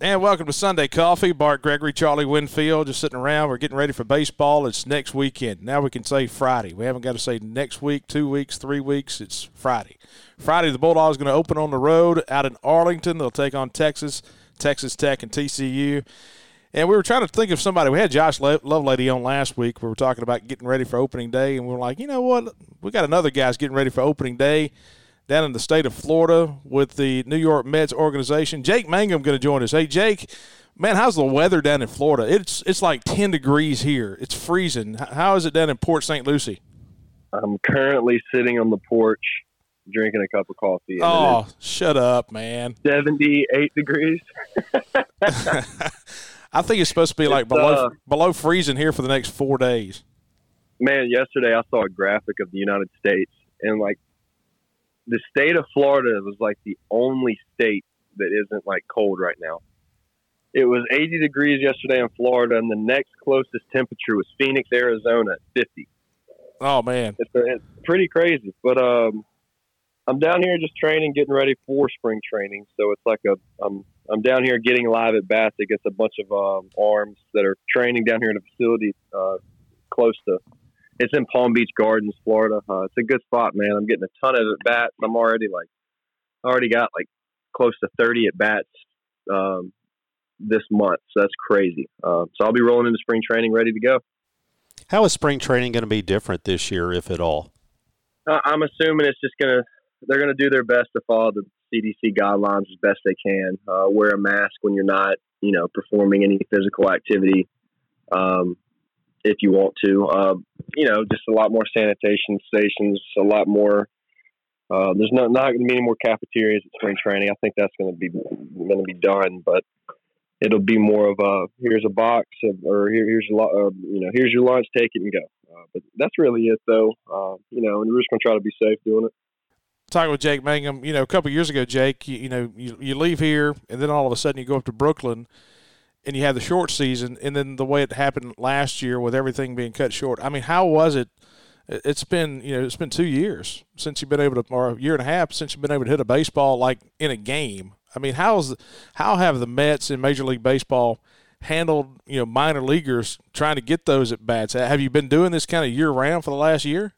And welcome to Sunday Coffee. Bart Gregory, Charlie Winfield, just sitting around. We're getting ready for baseball. It's next weekend. Now we can say Friday. We haven't got to say next week, two weeks, three weeks. It's Friday. Friday, the Bulldogs going to open on the road out in Arlington. They'll take on Texas, Texas Tech, and TCU. And we were trying to think of somebody. We had Josh Lovelady on last week. We were talking about getting ready for opening day, and we are like, you know what? We got another guy's getting ready for opening day down in the state of Florida with the New York Mets organization. Jake Mangum going to join us. Hey, Jake, man, how's the weather down in Florida? It's it's like 10 degrees here. It's freezing. How is it down in Port St. Lucie? I'm currently sitting on the porch drinking a cup of coffee. Oh, shut up, man. 78 degrees. I think it's supposed to be like below uh, below freezing here for the next four days. Man, yesterday I saw a graphic of the United States, and like the state of Florida was like the only state that isn't like cold right now. It was 80 degrees yesterday in Florida, and the next closest temperature was Phoenix, Arizona at 50. Oh man, it's, it's pretty crazy. But um, I'm down here just training, getting ready for spring training. So it's like a I'm I'm down here getting live at bats against a bunch of um, arms that are training down here in a facility uh, close to it's in Palm Beach Gardens, Florida. Uh, it's a good spot, man. I'm getting a ton of at bats. I'm already like, I already got like close to 30 at bats um, this month. So that's crazy. Uh, so I'll be rolling into spring training, ready to go. How is spring training going to be different this year, if at all? Uh, I'm assuming it's just going to they're going to do their best to follow the CDC guidelines as best they can. Uh, wear a mask when you're not, you know, performing any physical activity. Um, if you want to. Uh, you know, just a lot more sanitation stations, a lot more. Uh, there's not not going to be any more cafeterias at spring training. I think that's going to be going to be done, but it'll be more of a here's a box of, or here, here's a lot uh, you know here's your lunch, take it and go. Uh, but that's really it, though. Uh, you know, and we're just going to try to be safe doing it talking with Jake Mangum, you know, a couple years ago, Jake, you, you, know, you, you leave here and then all of a sudden you go up to Brooklyn and you have the short season, and then the way it happened last year with everything being cut short. I mean, how was it? It's been you know it's been two years since you've been able to, or a year and a half since you've been able to hit a baseball like in a game. I mean, how's how have the Mets in Major League Baseball handled you know minor leaguers trying to get those at bats? Have you been doing this kind of year round for the last year?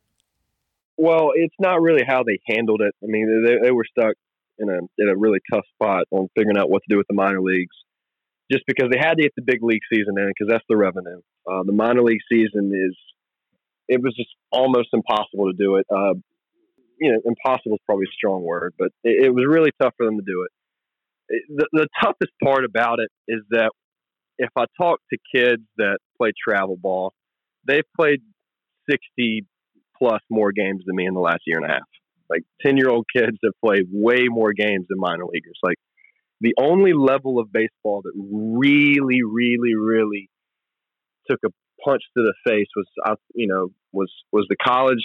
Well, it's not really how they handled it. I mean, they, they were stuck in a in a really tough spot on figuring out what to do with the minor leagues just because they had to get the big league season in because that's the revenue. Uh, the minor league season is it was just almost impossible to do it. Uh, you know, impossible is probably a strong word, but it, it was really tough for them to do it. it the, the toughest part about it is that if I talk to kids that play travel ball, they've played 60 plus more games than me in the last year and a half. Like 10 year old kids have played way more games than minor leaguers. Like the only level of baseball that really, really, really took a punch to the face was, you know, was was the college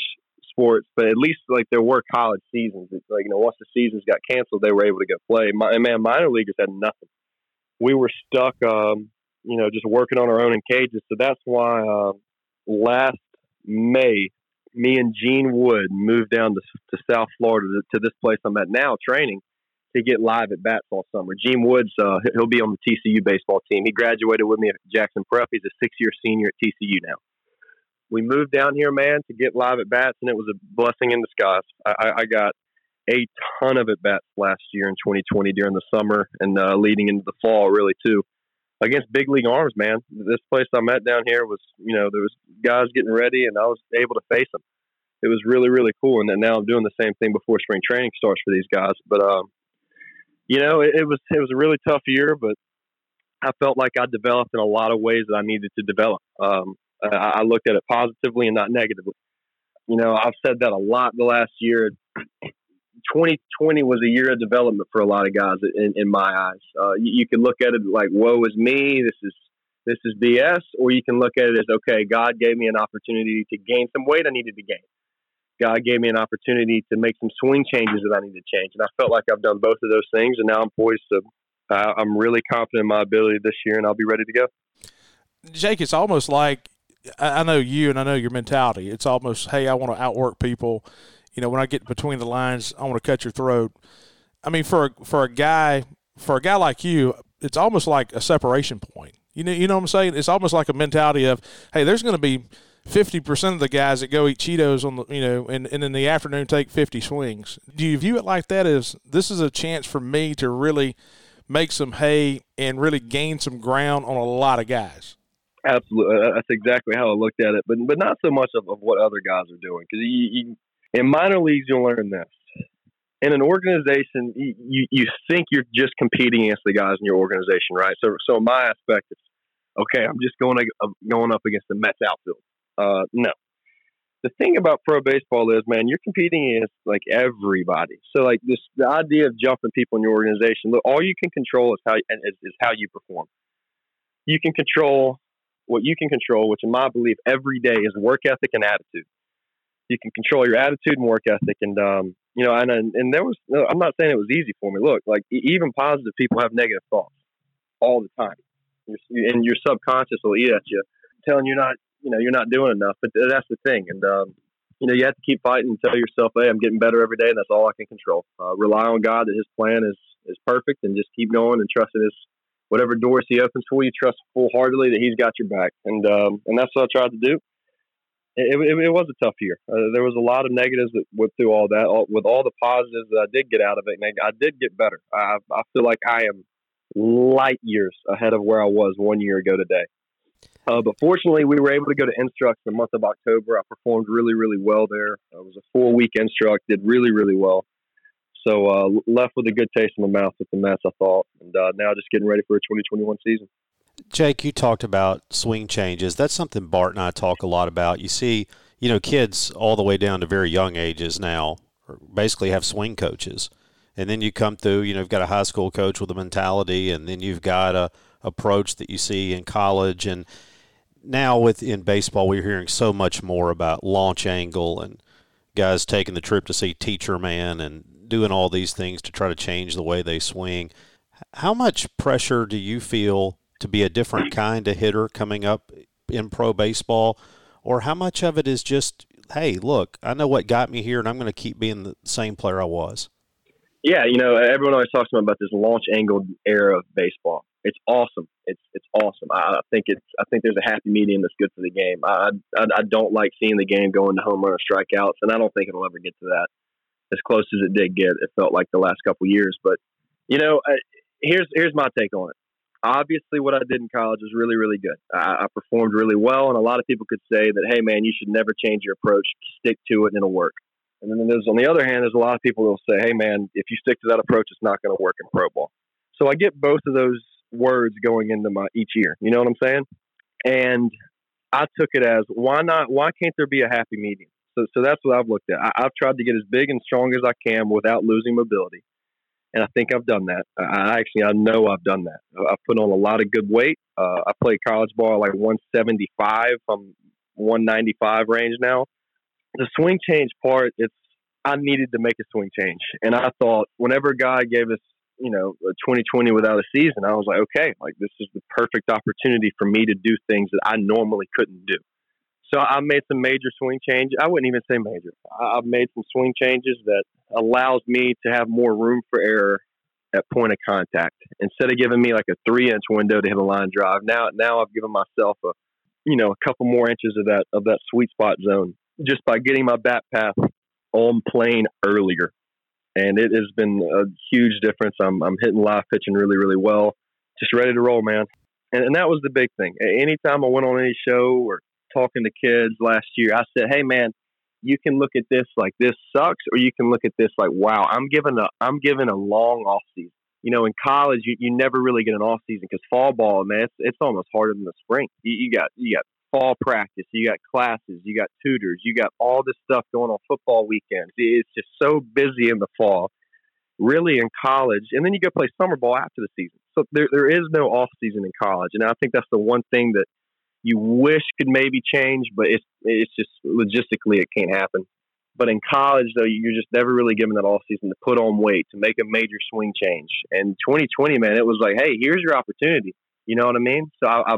sports. But at least like there were college seasons. It's like you know, once the seasons got canceled, they were able to go play. My, man, minor leaguers had nothing. We were stuck, um, you know, just working on our own in cages. So that's why uh, last May, me and Gene Wood moved down to, to South Florida to, to this place I'm at now training to get live at bats all summer. Gene Woods, uh, he'll be on the TCU baseball team. He graduated with me at Jackson Prep. He's a six-year senior at TCU now. We moved down here, man, to get live at bats, and it was a blessing in disguise. I, I got a ton of at bats last year in 2020 during the summer and uh, leading into the fall, really too, against big league arms. Man, this place I'm at down here was, you know, there was guys getting ready, and I was able to face them. It was really, really cool. And then now I'm doing the same thing before spring training starts for these guys. But um, you know, it, it was it was a really tough year, but I felt like I developed in a lot of ways that I needed to develop. Um, I, I looked at it positively and not negatively. You know, I've said that a lot the last year. 2020 was a year of development for a lot of guys in, in my eyes. Uh, you, you can look at it like, "Woe is me! This is this is BS," or you can look at it as, "Okay, God gave me an opportunity to gain some weight I needed to gain." God gave me an opportunity to make some swing changes that I need to change. And I felt like I've done both of those things, and now I'm poised to. Uh, I'm really confident in my ability this year, and I'll be ready to go. Jake, it's almost like I know you and I know your mentality. It's almost, hey, I want to outwork people. You know, when I get between the lines, I want to cut your throat. I mean, for a, for a guy for a guy like you, it's almost like a separation point. You know, you know what I'm saying? It's almost like a mentality of, hey, there's going to be fifty percent of the guys that go eat Cheetos on the, you know, and, and in the afternoon take fifty swings. Do you view it like that? As this is a chance for me to really make some hay and really gain some ground on a lot of guys? Absolutely, that's exactly how I looked at it. But but not so much of, of what other guys are doing because you, you, in minor leagues you'll learn this in an organization, you, you think you're just competing against the guys in your organization, right? So, so my aspect is, okay, I'm just going uh, going up against the Mets outfield. Uh, no. The thing about pro baseball is, man, you're competing against like everybody. So, like this, the idea of jumping people in your organization, look, all you can control is how is, is how you perform. You can control what you can control, which in my belief, every day is work ethic and attitude. You can control your attitude and work ethic, and um, you know, and and there was I'm not saying it was easy for me. Look, like even positive people have negative thoughts all the time, and your subconscious will eat at you, telling you not, you know, you're not doing enough. But that's the thing, and um, you know, you have to keep fighting and tell yourself, hey, I'm getting better every day, and that's all I can control. Uh, rely on God that His plan is is perfect, and just keep going and trust in His whatever doors He opens for you. Trust full heartedly that He's got your back, and um, and that's what I tried to do it, it, it, was a tough year. Uh, there was a lot of negatives that went through all that. All, with all the positives that I did get out of it, and I, I did get better. I, I feel like I am light years ahead of where I was one year ago today. Uh, but fortunately, we were able to go to Instruct the month of October. I performed really, really well there. It was a four week Instruct, did really, really well. So uh, left with a good taste in my mouth with the Mets, I thought, and uh, now just getting ready for a 2021 season. Jake, you talked about swing changes. That's something Bart and I talk a lot about. You see, you know, kids all the way down to very young ages now basically have swing coaches. And then you come through, you know, you've got a high school coach with a mentality, and then you've got a approach that you see in college. And now with in baseball, we're hearing so much more about launch angle and guys taking the trip to see Teacher Man and doing all these things to try to change the way they swing. How much pressure do you feel to be a different kind of hitter coming up in pro baseball? Or how much of it is just, hey, look, I know what got me here and I'm going to keep being the same player I was? Yeah, you know, everyone always talks about this launch angled era of baseball. It's awesome. It's it's awesome. I, I think it's I think there's a happy medium that's good for the game. I, I I don't like seeing the game going to home run or strikeouts, and I don't think it'll ever get to that. As close as it did get, it felt like the last couple years. But you know, here's here's my take on it obviously what I did in college was really, really good. I, I, performed really well, and a lot of people could say that, hey, man, you should never change your approach. Stick to it, and it'll work. And then there's, on the other hand, there's a lot of people that'll say, hey, man, if you stick to that approach, it's not going to work in pro ball. So I get both of those words going into my each year. You know what I'm saying? And I took it as why not? Why can't there be a happy medium? So, so that's what I've looked at. I, I've tried to get as big and strong as I can without losing mobility and I think I've done that. I actually I know I've done that. I've put on a lot of good weight. Uh, I played college ball like 175. I'm 195 range now. The swing change part, it's I needed to make a swing change, and I thought whenever God gave us you know uh, 2020 without a season, I was like, okay, like this is the perfect opportunity for me to do things that I normally couldn't do. So I made some major swing changes. I wouldn't even say major. I've made some swing changes that allows me to have more room for error at point of contact instead of giving me like a three inch window to hit a line drive. Now, now I've given myself a, you know, a couple more inches of that of that sweet spot zone just by getting my bat path on plane earlier, and it has been a huge difference. I'm I'm hitting live pitching really really well, just ready to roll, man. And, and that was the big thing. Anytime I went on any show or talking to kids last year, I said, "Hey, man." you can look at this like this sucks, or you can look at this like, wow, I'm given a I'm given a long off season. You know, in college, you, you never really get an off season because fall ball, man, it's, it's almost harder than the spring. You, you got you got fall practice, you got classes, you got tutors, you got all this stuff going on football weekends. It's just so busy in the fall, really in college, and then you go play summer ball after the season. So there there is no off season in college, and I think that's the one thing that you wish could maybe change, but it's it's just logistically it can't happen. But in college, though, you're just never really given that off season to put on weight, to make a major swing change. And 2020, man, it was like, hey, here's your opportunity. You know what I mean? So I, I,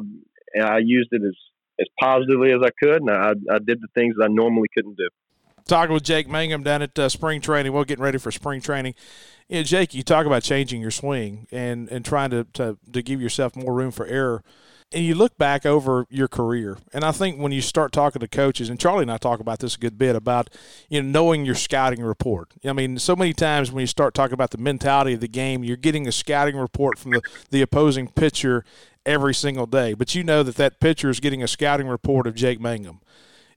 I used it as as positively as I could, and I, I did the things that I normally couldn't do. Talking with Jake Mangum down at uh, spring training. We're getting ready for spring training. You know, Jake, you talk about changing your swing and, and trying to, to, to give yourself more room for error and you look back over your career, and I think when you start talking to coaches, and Charlie and I talk about this a good bit about you know knowing your scouting report. I mean, so many times when you start talking about the mentality of the game, you're getting a scouting report from the, the opposing pitcher every single day, but you know that that pitcher is getting a scouting report of Jake Mangum.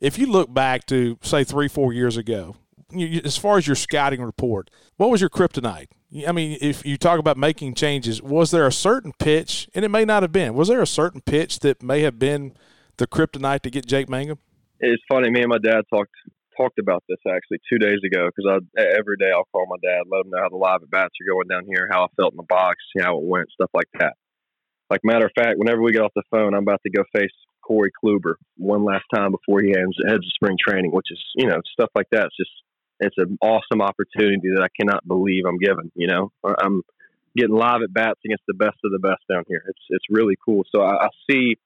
If you look back to say three, four years ago, you, as far as your scouting report, what was your kryptonite? I mean, if you talk about making changes, was there a certain pitch, and it may not have been, was there a certain pitch that may have been the kryptonite to get Jake Mangum? It's funny. Me and my dad talked talked about this actually two days ago because I every day I'll call my dad, let him know how the live at bats are going down here, how I felt in the box, how it went, stuff like that. Like matter of fact, whenever we get off the phone, I'm about to go face Corey Kluber one last time before he heads, heads to spring training, which is you know stuff like that. It's just it's an awesome opportunity that I cannot believe I'm given. You know, I'm getting live at bats against the best of the best down here. It's it's really cool. So I, I see.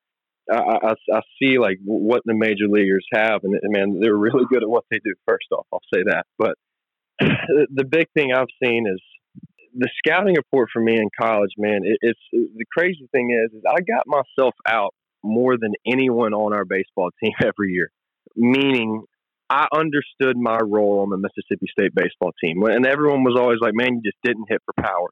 I, I, I, see like what the major leaguers have, and, and man, they're really good at what they do. First off, I'll say that. But the big thing I've seen is the scouting report for me in college. Man, it, it's the crazy thing is, is I got myself out more than anyone on our baseball team every year. Meaning, I understood my role on the Mississippi State baseball team, and everyone was always like, "Man, you just didn't hit for power."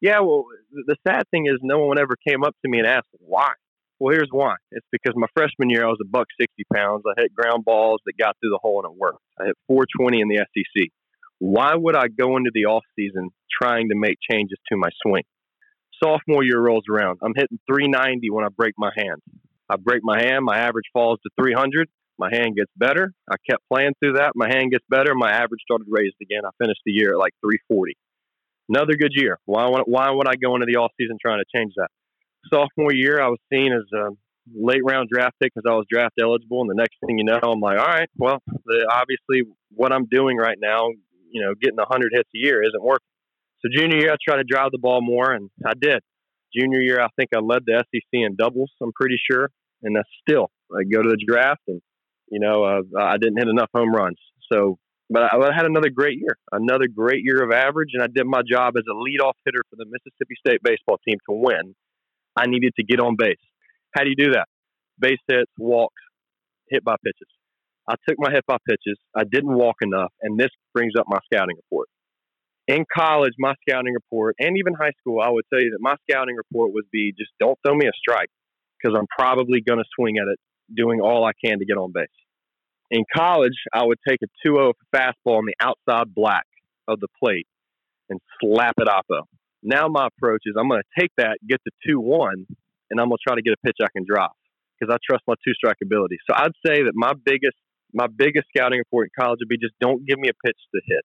Yeah, well, the sad thing is, no one ever came up to me and asked why. Well, here's why. It's because my freshman year I was a buck sixty pounds. I hit ground balls that got through the hole and it worked. I hit 420 in the SEC. Why would I go into the off season trying to make changes to my swing? Sophomore year rolls around. I'm hitting 390 when I break my hand. I break my hand, my average falls to 300. My hand gets better. I kept playing through that. My hand gets better. My average started raised again. I finished the year at like 340. Another good year. Why would, why would I go into the off season trying to change that? Sophomore year, I was seen as a late round draft pick because I was draft eligible. And the next thing you know, I'm like, all right, well, the, obviously what I'm doing right now, you know, getting 100 hits a year isn't working. So junior year, I tried to drive the ball more, and I did. Junior year, I think I led the SEC in doubles. I'm pretty sure, and that's still I go to the draft and you know, uh, I didn't hit enough home runs. So, but I, I had another great year, another great year of average, and I did my job as a leadoff hitter for the Mississippi State baseball team to win. I needed to get on base. How do you do that? Base hits, walks, hit by pitches. I took my hit by pitches. I didn't walk enough, and this brings up my scouting report. In college, my scouting report, and even high school, I would tell you that my scouting report would be just don't throw me a strike because I'm probably going to swing at it doing all I can to get on base. In college, I would take a 2 0 fastball on the outside black of the plate and slap it oppo. Now my approach is I'm going to take that, get the 2 1, and I'm going to try to get a pitch I can drop because I trust my two strike ability. So I'd say that my biggest my biggest scouting report in college would be just don't give me a pitch to hit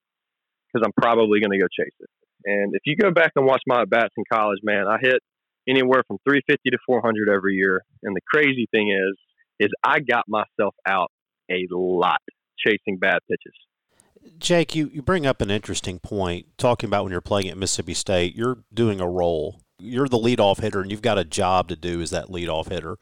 because I'm probably going to go chase it. And if you go back and watch my at bats in college, man, I hit anywhere from 350 to 400 every year. And the crazy thing is, is I got myself out a lot chasing bad pitches. Jake, you, you bring up an interesting point talking about when you're playing at Mississippi State, you're doing a role. You're the leadoff hitter, and you've got a job to do as that leadoff hitter.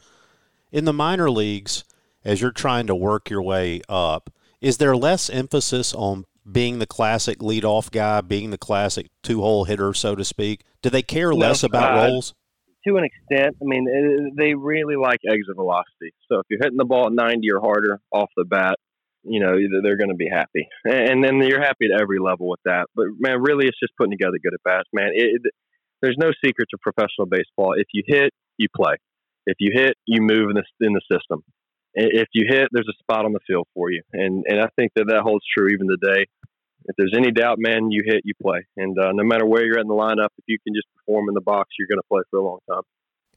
In the minor leagues, as you're trying to work your way up, is there less emphasis on being the classic leadoff guy, being the classic two hole hitter, so to speak? Do they care less no, about uh, roles? to an extent. I mean, it, they really like exit velocity. So if you're hitting the ball at 90 or harder off the bat, you know they're going to be happy, and then you're happy at every level with that. But man, really, it's just putting together good at bats, man. It, it, there's no secret to professional baseball. If you hit, you play. If you hit, you move in the in the system. If you hit, there's a spot on the field for you, and and I think that that holds true even today if there's any doubt, man, you hit, you play. And uh, no matter where you're at in the lineup, if you can just perform in the box, you're going to play for a long time.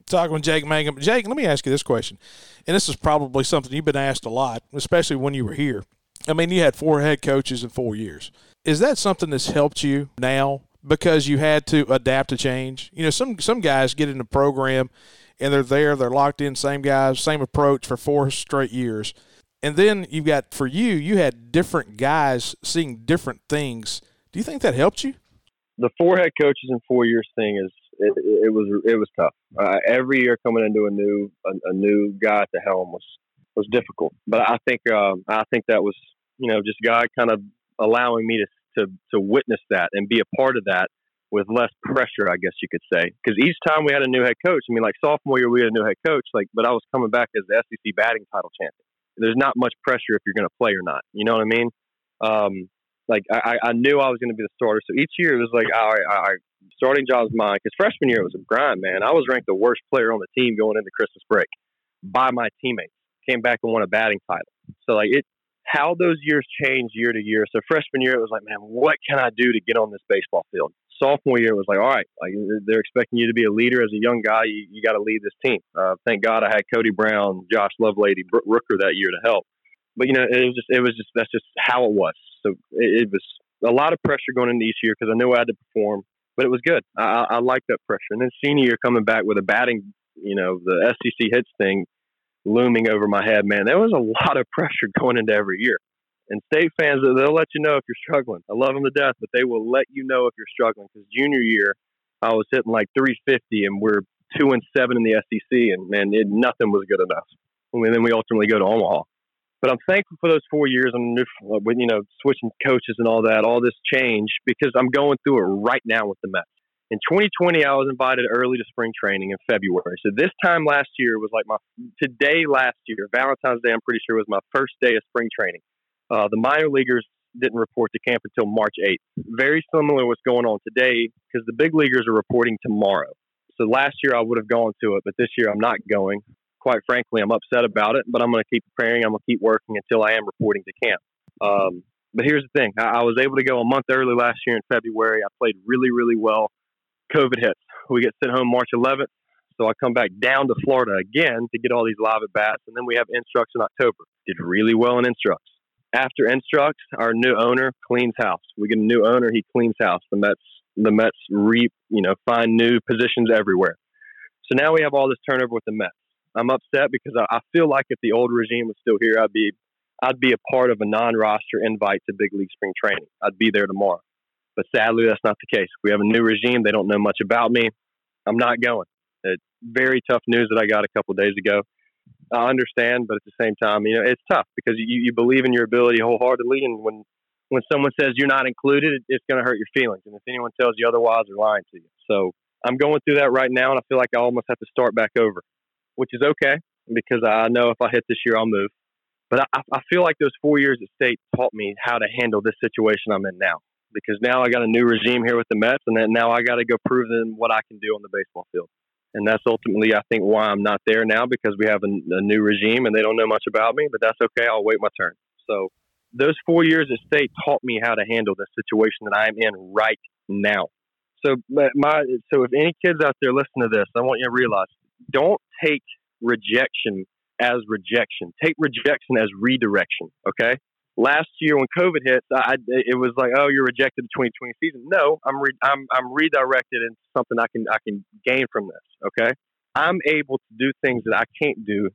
Talking with Jake Mangum. Jake, let me ask you this question. And this is probably something you've been asked a lot, especially when you were here. I mean, you had four head coaches in four years. Is that something that's helped you now because you had to adapt to change? You know, some some guys get in the program and they're there, they're locked in, same guys, same approach for four straight years and then you've got for you, you had different guys seeing different things. Do you think that helped you? The four head coaches in four years thing is it, it was it was tough. Uh, every year coming into a new a, a, new guy at the helm was was difficult. But I think um, I think that was You know, just God kind of allowing me to to to witness that and be a part of that with less pressure, I guess you could say. Because each time we had a new head coach, I mean, like sophomore year we had a new head coach, like, but I was coming back as the SEC batting title champion. There's not much pressure if you're going to play or not. You know what I mean? Um, like I, I knew I was going to be the starter, so each year it was like, all right, all right starting job's mine. Because freshman year it was a grind, man. I was ranked the worst player on the team going into Christmas break by my teammates. Came back and won a batting title. So like it, how those years change year to year. So freshman year it was like, man, what can I do to get on this baseball field? Sophomore year was like, all right, like they're expecting you to be a leader as a young guy. You, you got to lead this team. Uh, thank God I had Cody Brown, Josh Lovelady, Brent Rooker that year to help. But you know, it was just, it was just, that's just how it was. So it, it was a lot of pressure going into each year because I knew I had to perform, but it was good. I, I liked that pressure. And then senior year coming back with a batting, you know, the SEC hits thing looming over my head, man, there was a lot of pressure going into every year. And state fans, they'll let you know if you're struggling. I love them to death, but they will let you know if you're struggling. Because junior year, I was hitting like 350, and we're two and seven in the SEC, and man, it, nothing was good enough. And then we ultimately go to Omaha. But I'm thankful for those four years. I'm with you know switching coaches and all that, all this change because I'm going through it right now with the Mets. In 2020, I was invited early to spring training in February. So this time last year was like my today last year, Valentine's Day. I'm pretty sure was my first day of spring training. Uh, the minor leaguers didn't report to camp until March 8th. Very similar to what's going on today because the big leaguers are reporting tomorrow. So last year I would have gone to it, but this year I'm not going. Quite frankly, I'm upset about it, but I'm going to keep preparing. I'm going to keep working until I am reporting to camp. Um, but here's the thing I, I was able to go a month early last year in February. I played really, really well. COVID hits. We get sent home March 11th. So I come back down to Florida again to get all these live at bats. And then we have Instructs in October. Did really well in Instructs after Instructs, our new owner cleans house. We get a new owner, he cleans house. The Mets, the Mets reap, you know, find new positions everywhere. So now we have all this turnover with the Mets. I'm upset because I, I feel like if the old regime was still here, I'd be, I'd be a part of a non-roster invite to big league spring training. I'd be there tomorrow. But sadly, that's not the case. We have a new regime. They don't know much about me. I'm not going. It's very tough news that I got a couple days ago. I understand, but at the same time, you know, it's tough because you, you believe in your ability wholeheartedly, and when when someone says you're not included, it's going to hurt your feelings. And if anyone tells you otherwise, they're lying to you. So I'm going through that right now, and I feel like I almost have to start back over, which is okay because I know if I hit this year, I'll move. But I, I feel like those four years at state taught me how to handle this situation I'm in now. Because now I got a new regime here with the Mets, and then now I got to go prove them what I can do on the baseball field and that's ultimately I think why I'm not there now because we have a, a, new regime and they don't know much about me. But that's okay. I'll wait my turn. So those four years at state taught me how to handle the situation that I'm in right now. So my so if any kids out there listen to this, I want you to realize don't take rejection as rejection. Take rejection as redirection. Okay last year when COVID hit, I, it was like, oh, you're rejected the 2020 season. No, I'm re- I'm I'm redirected into something I can I can gain from this. Okay, I'm able to do things that I can't do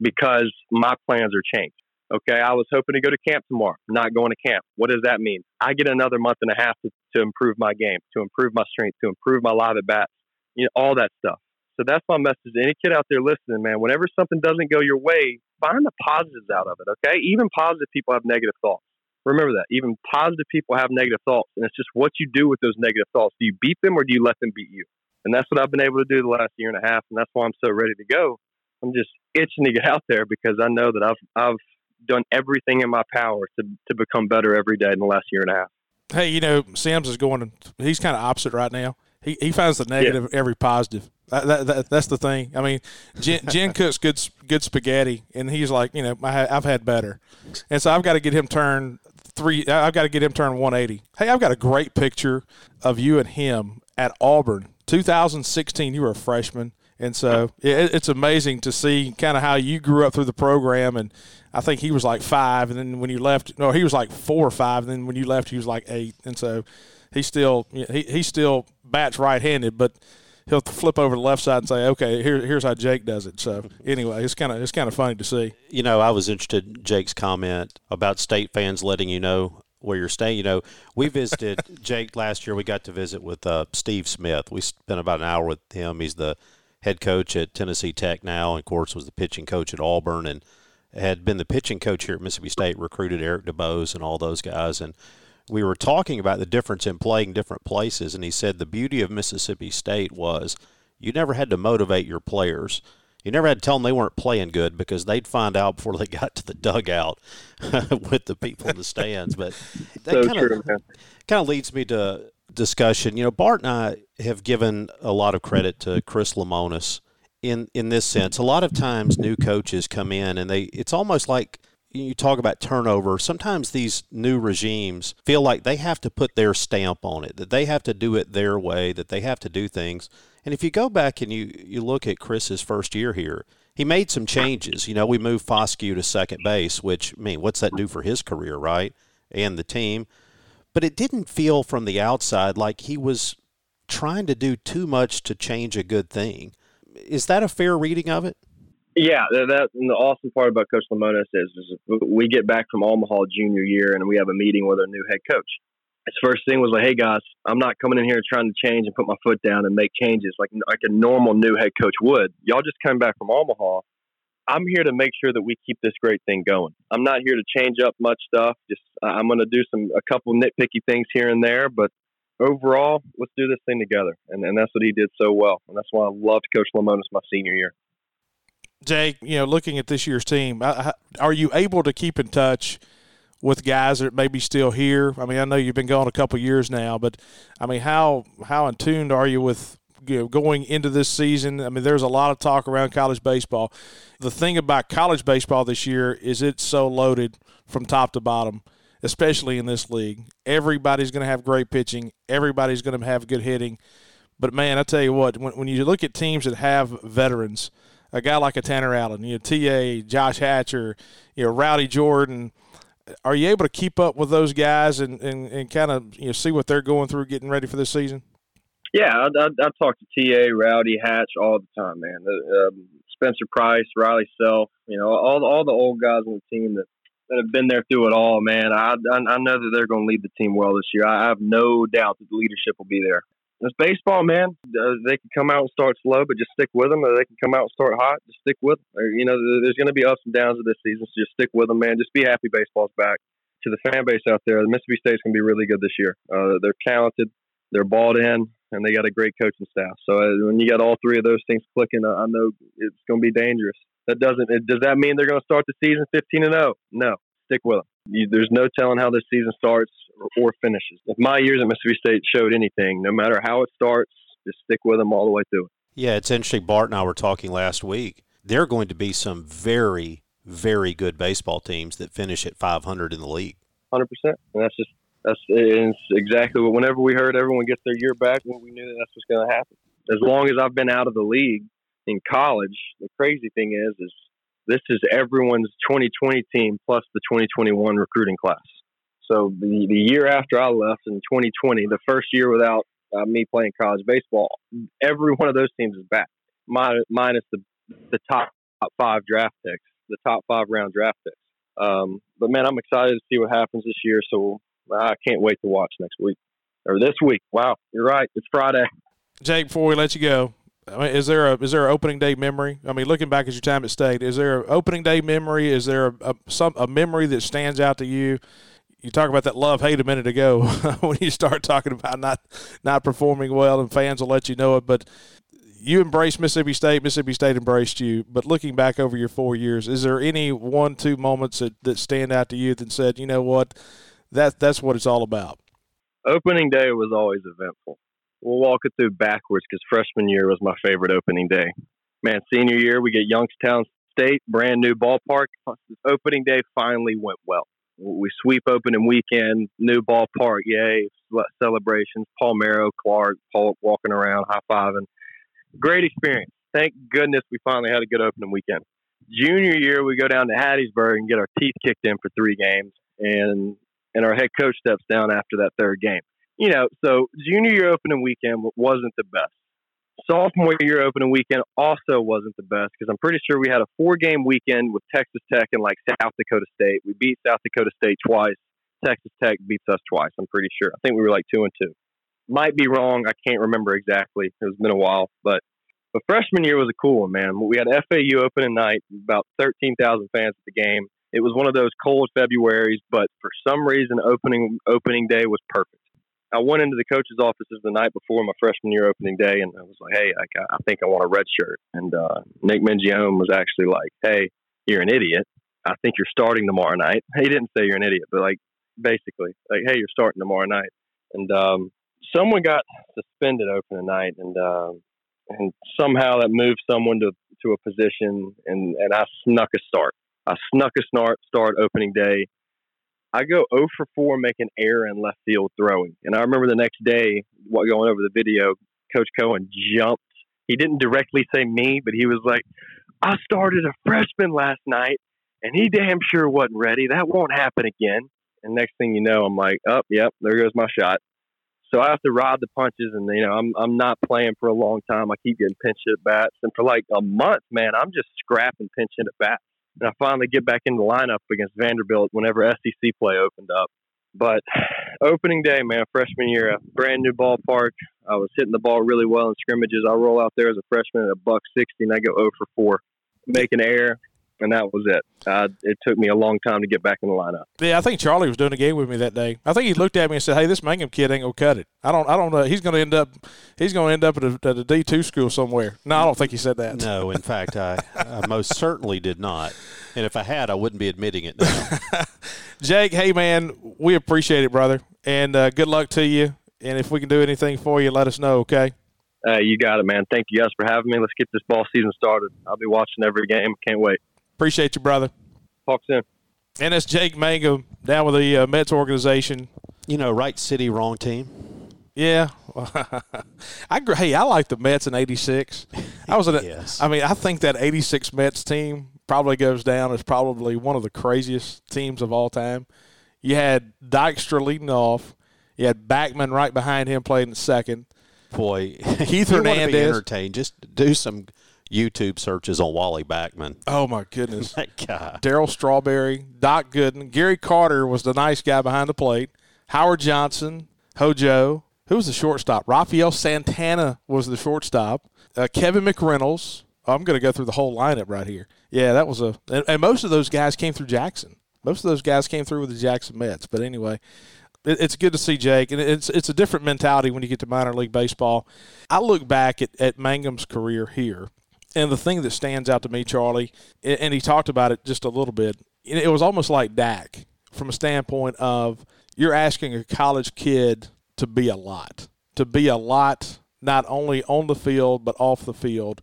because my plans are changed. Okay, I was hoping to go to camp tomorrow. not going to camp. What does that mean? I get another month and a half to, to improve my game, to improve my strength, to improve my live at bats, you know, all that stuff. So that's my message to any kid out there listening, man. Whenever something doesn't go your way, find the positives out of it, okay? Even positive people have negative thoughts. Remember that. Even positive people have negative thoughts, and it's just what you do with those negative thoughts. Do you beat them or do you let them beat you? And that's what I've been able to do the last year and a half, and that's why I'm so ready to go. I'm just itching to get out there because I know that I've I've done everything in my power to to become better every day in the last year and a half. Hey, you know, Sims is going. He's kind of opposite right now. He he finds the negative yeah. every positive. That, that, that's the thing. I mean, Jen, Jen cooks good good spaghetti, and he's like, you know, I, have had better, and so I've got to get him turned three. I've got to get him turned 180. Hey, I've got a great picture of you and him at Auburn, 2016. You were a freshman, and so it, it's amazing to see kind of how you grew up through the program. And I think he was like five, and then when you left, no, he was like four or five. And then when you left, he was like eight, and so he still he he still bats right-handed, but he'll flip over the left side and say, "Okay, here, here's how Jake does it." So anyway, it's kind of it's kind of funny to see. You know, I was interested in Jake's comment about state fans letting you know where you're staying. You know, we visited Jake last year. We got to visit with uh, Steve Smith. We spent about an hour with him. He's the head coach at Tennessee Tech now, and of course was the pitching coach at Auburn. And had been the pitching coach here at Mississippi State, recruited Eric DuBose and all those guys, and we were talking about the difference in playing different places, and he said the beauty of Mississippi State was you never had to motivate your players. You never had to tell them they weren't playing good because they'd find out before they got to the dugout with the people in the stands. But that So kind of kind of leads me to discussion. You know, Bart and I have given a lot of credit to Chris Lemonis in in this sense. A lot of times, new coaches come in and they it's almost like you talk about turnover. Sometimes these new regimes feel like they have to put their stamp on it, that they have to do it their way, that they have to do things. And if you go back and you you look at Chris's first year here, he made some changes. You know, we moved Foscue to second base, which I mean, what's that do for his career, right? And the team but it didn't feel from the outside like he was trying to do too much to change a good thing. Is that a fair reading of it? Yeah, that, the awesome part about Coach Lemonis is, is we get back from Omaha junior year and we have a meeting with our new head coach. His first thing was like, "Hey guys, I'm not coming in here trying to change and put my foot down and make changes like like a normal new head coach would. Y'all just come back from Omaha. I'm here to make sure that we keep this great thing going. I'm not here to change up much stuff. Just I'm going to do some a couple nitpicky things here and there, but overall, let's do this thing together. And and that's what he did so well. And that's why I loved Coach Lemonis my senior year. Jake, you know, looking at this year's team, are you able to keep in touch with guys that may be still here? I mean, I know you've been gone a couple years now, but I mean, how how in tune are you with you know, going into this season? I mean, there's a lot of talk around college baseball. The thing about college baseball this year is it's so loaded from top to bottom, especially in this league. Everybody's going to have great pitching. Everybody's going to have good hitting. But man, I tell you what, when, when you look at teams that have veterans, a guy like a Tanner Allen, you know, TA, Josh Hatcher, you know, Rowdy Jordan, are you able to keep up with those guys and, and, and kind of you know see what they're going through getting ready for this season? Yeah, I, I, I talk to TA, Rowdy, Hatch all the time, man. Um, Spencer Price, Riley Self, you know, all all the old guys on the team that, that have been there through it all, man. I I, I know that they're going to lead the team well this year. I have no doubt that the leadership will be there. It's baseball, man. Uh, they can come out and start slow, but just stick with them. Or they can come out and start hot, just stick with them. Or, you know, there's going to be ups and downs of this season, so just stick with them, man. Just be happy baseball's back. To the fan base out there, the Mississippi State's going to be really good this year. Uh, they're talented, they're bought in, and they got a great coaching staff. So uh, when you got all three of those things clicking, I know it's going to be dangerous. That doesn't. It, does that mean they're going to start the season 15 and 0? No. Stick with them. You, there's no telling how this season starts or, finishes. If my years at Mississippi State showed anything, no matter how it starts, just stick with them all the way through. Yeah, it's interesting. Bart and I were talking last week. There are going to be some very, very good baseball teams that finish at 500 in the league. 100%. And that's just that's it's exactly what. Whenever we heard everyone gets their year back, we knew that that's what's going to happen. As long as I've been out of the league in college, the crazy thing is, is this is everyone's 2020 team plus the 2021 recruiting class. So the the year after I left in 2020, the first year without uh, me playing college baseball, every one of those teams is back, minus, minus the the top, top five draft picks, the top five round draft picks. Um, but man, I'm excited to see what happens this year. So I can't wait to watch next week or this week. Wow, you're right. It's Friday. Jake, before we let you go, I mean, is there a is there an opening day memory? I mean, looking back at your time at state, is there an opening day memory? Is there a, a some a memory that stands out to you? You talk about that love hate a minute ago when you start talking about not not performing well, and fans will let you know it. But you embraced Mississippi State. Mississippi State embraced you. But looking back over your four years, is there any one two moments that, that stand out to you that said, you know what, that that's what it's all about? Opening day was always eventful. We'll walk it through backwards because freshman year was my favorite opening day. Man, senior year we get Youngstown State, brand new ballpark. Opening day finally went well. We sweep opening weekend, new ballpark, yay! Celebrations. Palmero, Clark, Paul walking around, high fiving. Great experience. Thank goodness we finally had a good opening weekend. Junior year, we go down to Hattiesburg and get our teeth kicked in for three games, and and our head coach steps down after that third game. You know, so junior year opening weekend wasn't the best. Sophomore year opening weekend also wasn't the best because I'm pretty sure we had a four game weekend with Texas Tech and like South Dakota State. We beat South Dakota State twice. Texas Tech beats us twice. I'm pretty sure. I think we were like two and two. Might be wrong. I can't remember exactly. It's been a while, but But freshman year was a cool one, man. We had FAU opening night, about 13,000 fans at the game. It was one of those cold Februarys, but for some reason, opening opening day was perfect. I went into the coach's offices the night before my freshman year opening day, and I was like, "Hey, I, I think I want a red shirt." And uh, Nick Mingione was actually like, "Hey, you're an idiot. I think you're starting tomorrow night." He didn't say you're an idiot, but like basically, like, "Hey, you're starting tomorrow night." And um, someone got suspended opening night, and uh, and somehow that moved someone to to a position, and and I snuck a start. I snuck a start start opening day. I go 0 for 4 making error in left field throwing. And I remember the next day, going over the video, Coach Cohen jumped. He didn't directly say me, but he was like, I started a freshman last night and he damn sure wasn't ready. That won't happen again. And next thing you know, I'm like, oh, yep, there goes my shot. So I have to ride the punches, and you know, I'm I'm not playing for a long time. I keep getting pinch hit bats, and for like a month, man, I'm just scrapping pinch hit at bats and I finally get back in the lineup against Vanderbilt whenever SEC play opened up. But opening day, man, freshman year, a brand new ballpark. I was hitting the ball really well in scrimmages. I roll out there as a freshman at a buck sixty, and I go 0 for 4, making air, and that was it. Uh, it took me a long time to get back in the lineup. Yeah, I think Charlie was doing a game with me that day. I think he looked at me and said, "Hey, this Mangum kid ain't gonna cut it. I don't, I don't know. He's gonna end up, he's gonna end up at a, at a D two school somewhere." No, I don't think he said that. No, in fact, I, I most certainly did not. And if I had, I wouldn't be admitting it now. Jake, hey man, we appreciate it, brother, and uh, good luck to you. And if we can do anything for you, let us know. Okay. Uh, you got it, man. Thank you guys for having me. Let's get this ball season started. I'll be watching every game. Can't wait. Appreciate you, brother. Talk soon. And that's Jake Mangum down with the uh, Mets organization. You know, right city, wrong team. Yeah, I hey, I like the Mets in '86. I was in. yes. I mean, I think that '86 Mets team probably goes down as probably one of the craziest teams of all time. You had Dykstra leading off. You had Backman right behind him playing second. Boy, Keith Hernandez. entertained. Just do some YouTube searches on Wally Backman. Oh my goodness, that guy. Darryl Strawberry, Doc Gooden, Gary Carter was the nice guy behind the plate. Howard Johnson, Hojo. Who was the shortstop? Rafael Santana was the shortstop. Uh, Kevin McReynolds. Oh, I'm going to go through the whole lineup right here. Yeah, that was a, and, and, most of those guys came through Jackson. Most of those guys came through with the Jackson Mets. But anyway, it, it's good to see Jake, and it's it's a different mentality when you get to minor league baseball. I look back at, at Mangum's career here, and the thing that stands out to me, Charlie, and he talked about it just a little bit, it was almost like Dak from a standpoint of you're asking a college kid to be a lot, to be a lot, not only on the field, but off the field.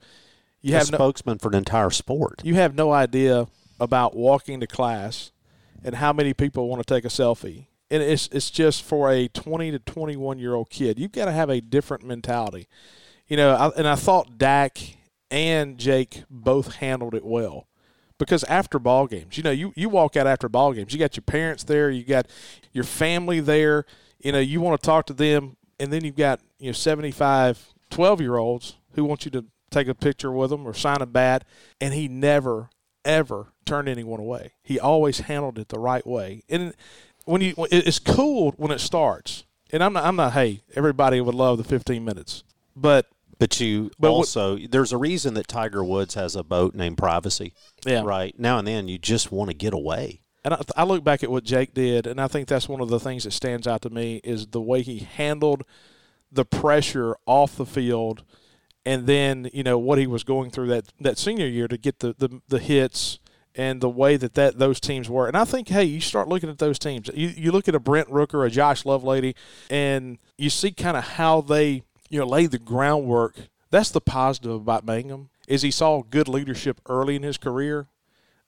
You a have no, spokesman for an entire sport. You have no idea about walking to class and how many people want to take a selfie. And it's, it's just for a 20 to 21 year old kid. You've got to have a different mentality. You know, I, and I thought Dak and Jake both handled it well. Because after ball games, you know, you, you walk out after ball games, you got your parents there, you got your family there, you know, you want to talk to them, and then you've got, you know, 75 12 year olds who want you to take a picture with them or sign a bat, and he never, ever turned anyone away. He always handled it the right way. And when you, it's cool when it starts. And I'm not, I'm not, hey, everybody would love the 15 minutes. But but you but also what, there's a reason that Tiger Woods has a boat named Privacy. Yeah. Right. Now and then you just want to get away. And I, I, look back at what Jake did, and I think that's one of the things that stands out to me is the way he handled the pressure off the field, and then you know what he was going through that, that senior year to get the, the, the hits and the way that, that those teams were. And I think, hey, you start looking at those teams. You, you look at a Brent Rooker, a Josh Lovelady, and you see kind of how they – you know, laid the groundwork. That's the positive about Mangum is he saw good leadership early in his career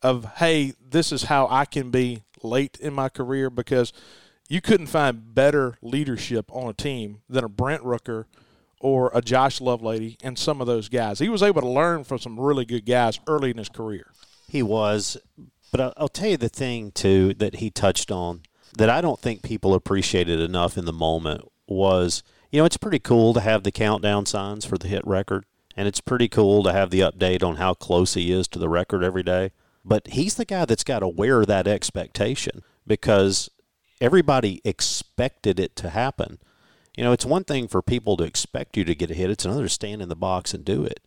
of, hey, this is how I can be late in my career because you couldn't find better leadership on a team than a Brent Rooker or a Josh Lovelady and some of those guys. He was able to learn from some really good guys early in his career. He was. But I'll tell you the thing, too, that he touched on that I don't think people appreciated enough in the moment was – you know, it's pretty cool to have the countdown signs for the hit record, and it's pretty cool to have the update on how close he is to the record every day. But he's the guy that's got to wear that expectation because everybody expected it to happen. You know, it's one thing for people to expect you to get a hit, it's another to stand in the box and do it.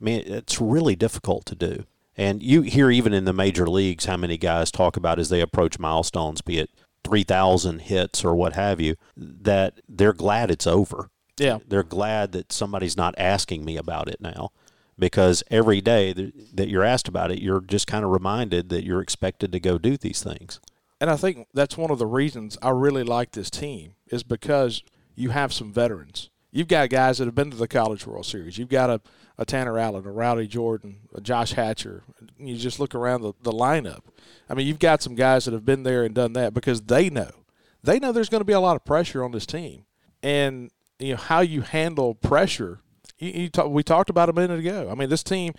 I mean, it's really difficult to do. And you hear even in the major leagues how many guys talk about as they approach milestones, be it 3,000 hits or what have you, that they're glad it's over. Yeah. They're glad that somebody's not asking me about it now because every day that you're asked about it, you're just kind of reminded that you're expected to go do these things. And I think that's one of the reasons I really like this team is because you have some veterans. You've got guys that have been to the College World Series. You've got a, a Tanner Allen, a Rowdy Jordan, a Josh Hatcher. You just look around the, the lineup. I mean, you've got some guys that have been there and done that because they know. They know there's going to be a lot of pressure on this team. And, you know, how you handle pressure you, you talk, we talked about a minute ago. I mean, this team,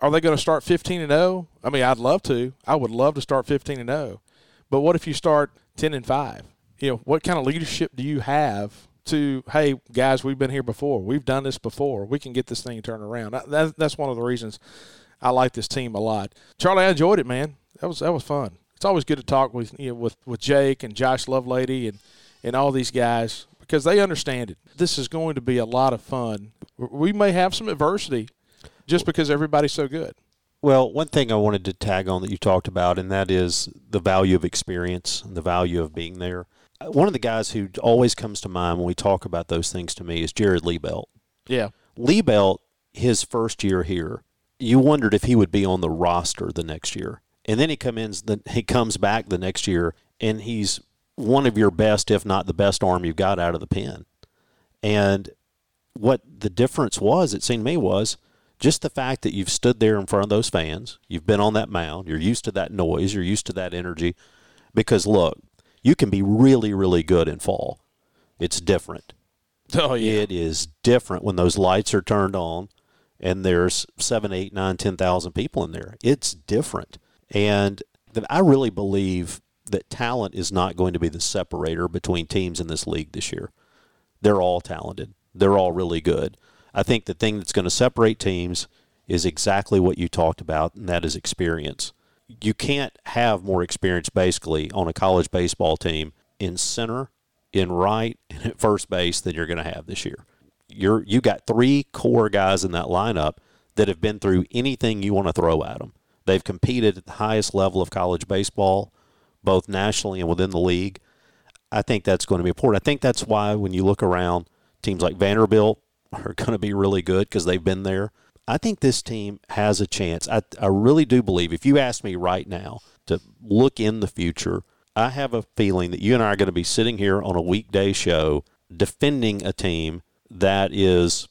are they going to start 15 and 0? I mean, I'd love to. I would love to start 15 and 0. But what if you start 10 and 5? You know, what kind of leadership do you have to, hey, guys, we've been here before. We've done this before. We can get this thing turned around. That, that's one of the reasons I like this team a lot. Charlie, I enjoyed it, man. That was that was fun. It's always good to talk with you know, with with Jake and Josh Lovelady and and all these guys because they understand it. This is going to be a lot of fun. We may have some adversity just because everybody's so good. Well, one thing I wanted to tag on that you talked about, and that is the value of experience and the value of being there. One of the guys who always comes to mind when we talk about those things to me is Jared Liebelt. Yeah. Liebelt, his first year here, you wondered if he would be on the roster the next year. And then he comes in, he comes back the next year and he's one of your best, if not the best arm you've got out of the pen. And what the difference was, it seemed to me, was just the fact that you've stood there in front of those fans, you've been on that mound, you're used to that noise, you're used to that energy. Because look, you can be really, really good in fall. It's different. Oh yeah. It is different when those lights are turned on and there's seven, eight, nine, ten thousand people in there. It's different. And I really believe that talent is not going to be the separator between teams in this league this year. They're all talented. They're all really good. I think the thing that's going to separate teams is exactly what you talked about, and that is experience. You can't have more experience basically on a college baseball team in center, in right, and at first base than you're going to have this year. You're you got three core guys in that lineup that have been through anything you want to throw at them. They've competed at the highest level of college baseball both nationally and within the league. I think that's going to be important. I think that's why when you look around, teams like Vanderbilt are going to be really good because they've been there. I think this team has a chance. I, I really do believe, if you ask me right now to look in the future, I have a feeling that you and I are going to be sitting here on a weekday show defending a team that is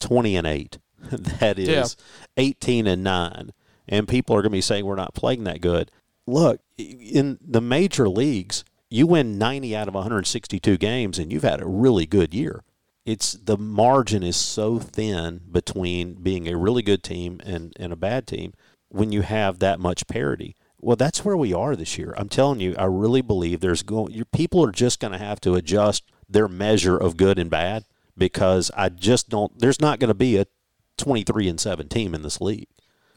20 and 8, that is yeah. 18 and 9. And people are going to be saying we're not playing that good look, in the major leagues, you win 90 out of 162 games and you've had a really good year. It's the margin is so thin between being a really good team and, and a bad team when you have that much parity. Well, that's where we are this year. I'm telling you, I really believe there's going your people are just going to have to adjust their measure of good and bad because I just don't there's not going to be a 23 and 7 team in this league.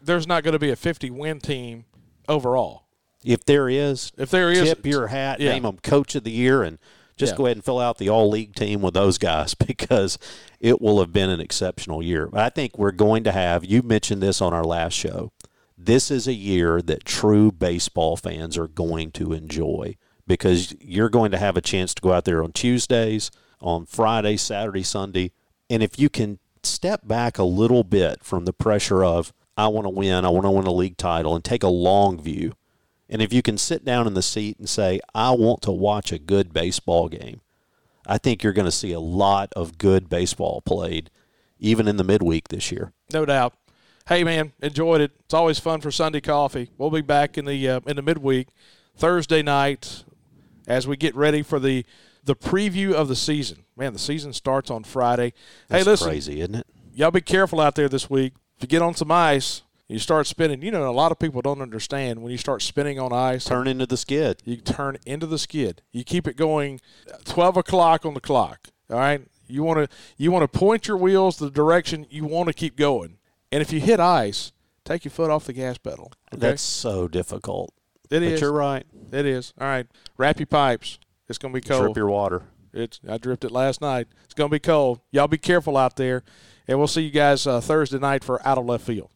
There's not going to be a 50 win team overall. If there is, if there is, tip your hat, yeah. name them coach of the year, and just yeah. go ahead and fill out the all league team with those guys because it will have been an exceptional year. But I think we're going to have. You mentioned this on our last show. This is a year that true baseball fans are going to enjoy because you're going to have a chance to go out there on Tuesdays, on Friday, Saturday, Sunday, and if you can step back a little bit from the pressure of I want to win, I want to win a league title, and take a long view and if you can sit down in the seat and say, I want to watch a good baseball game, I think you're going to see a lot of good baseball played, even in the midweek this year. No doubt. Hey man, enjoyed it. It's always fun for Sunday coffee. We'll be back in the uh, in the midweek Thursday night as we get ready for the the preview of the season. Man, the season starts on Friday. That's hey, listen, crazy, isn't it? Y'all be careful out there this week. If you get on some ice, you start spinning. You know, a lot of people don't understand when you start spinning on ice. Turn into the skid. You turn into the skid. You keep it going. Twelve o'clock on the clock. All right. You want to you want to point your wheels the direction you want to keep going. And if you hit ice, take your foot off the gas pedal. Okay? That's so difficult. It but is. You're right. It is. All right. Wrap your pipes. It's going to be cold. Trip your water. It's I dripped it last night. It's going to be cold. Y'all be careful out there, and we'll see you guys uh, Thursday night for Out of Left Field.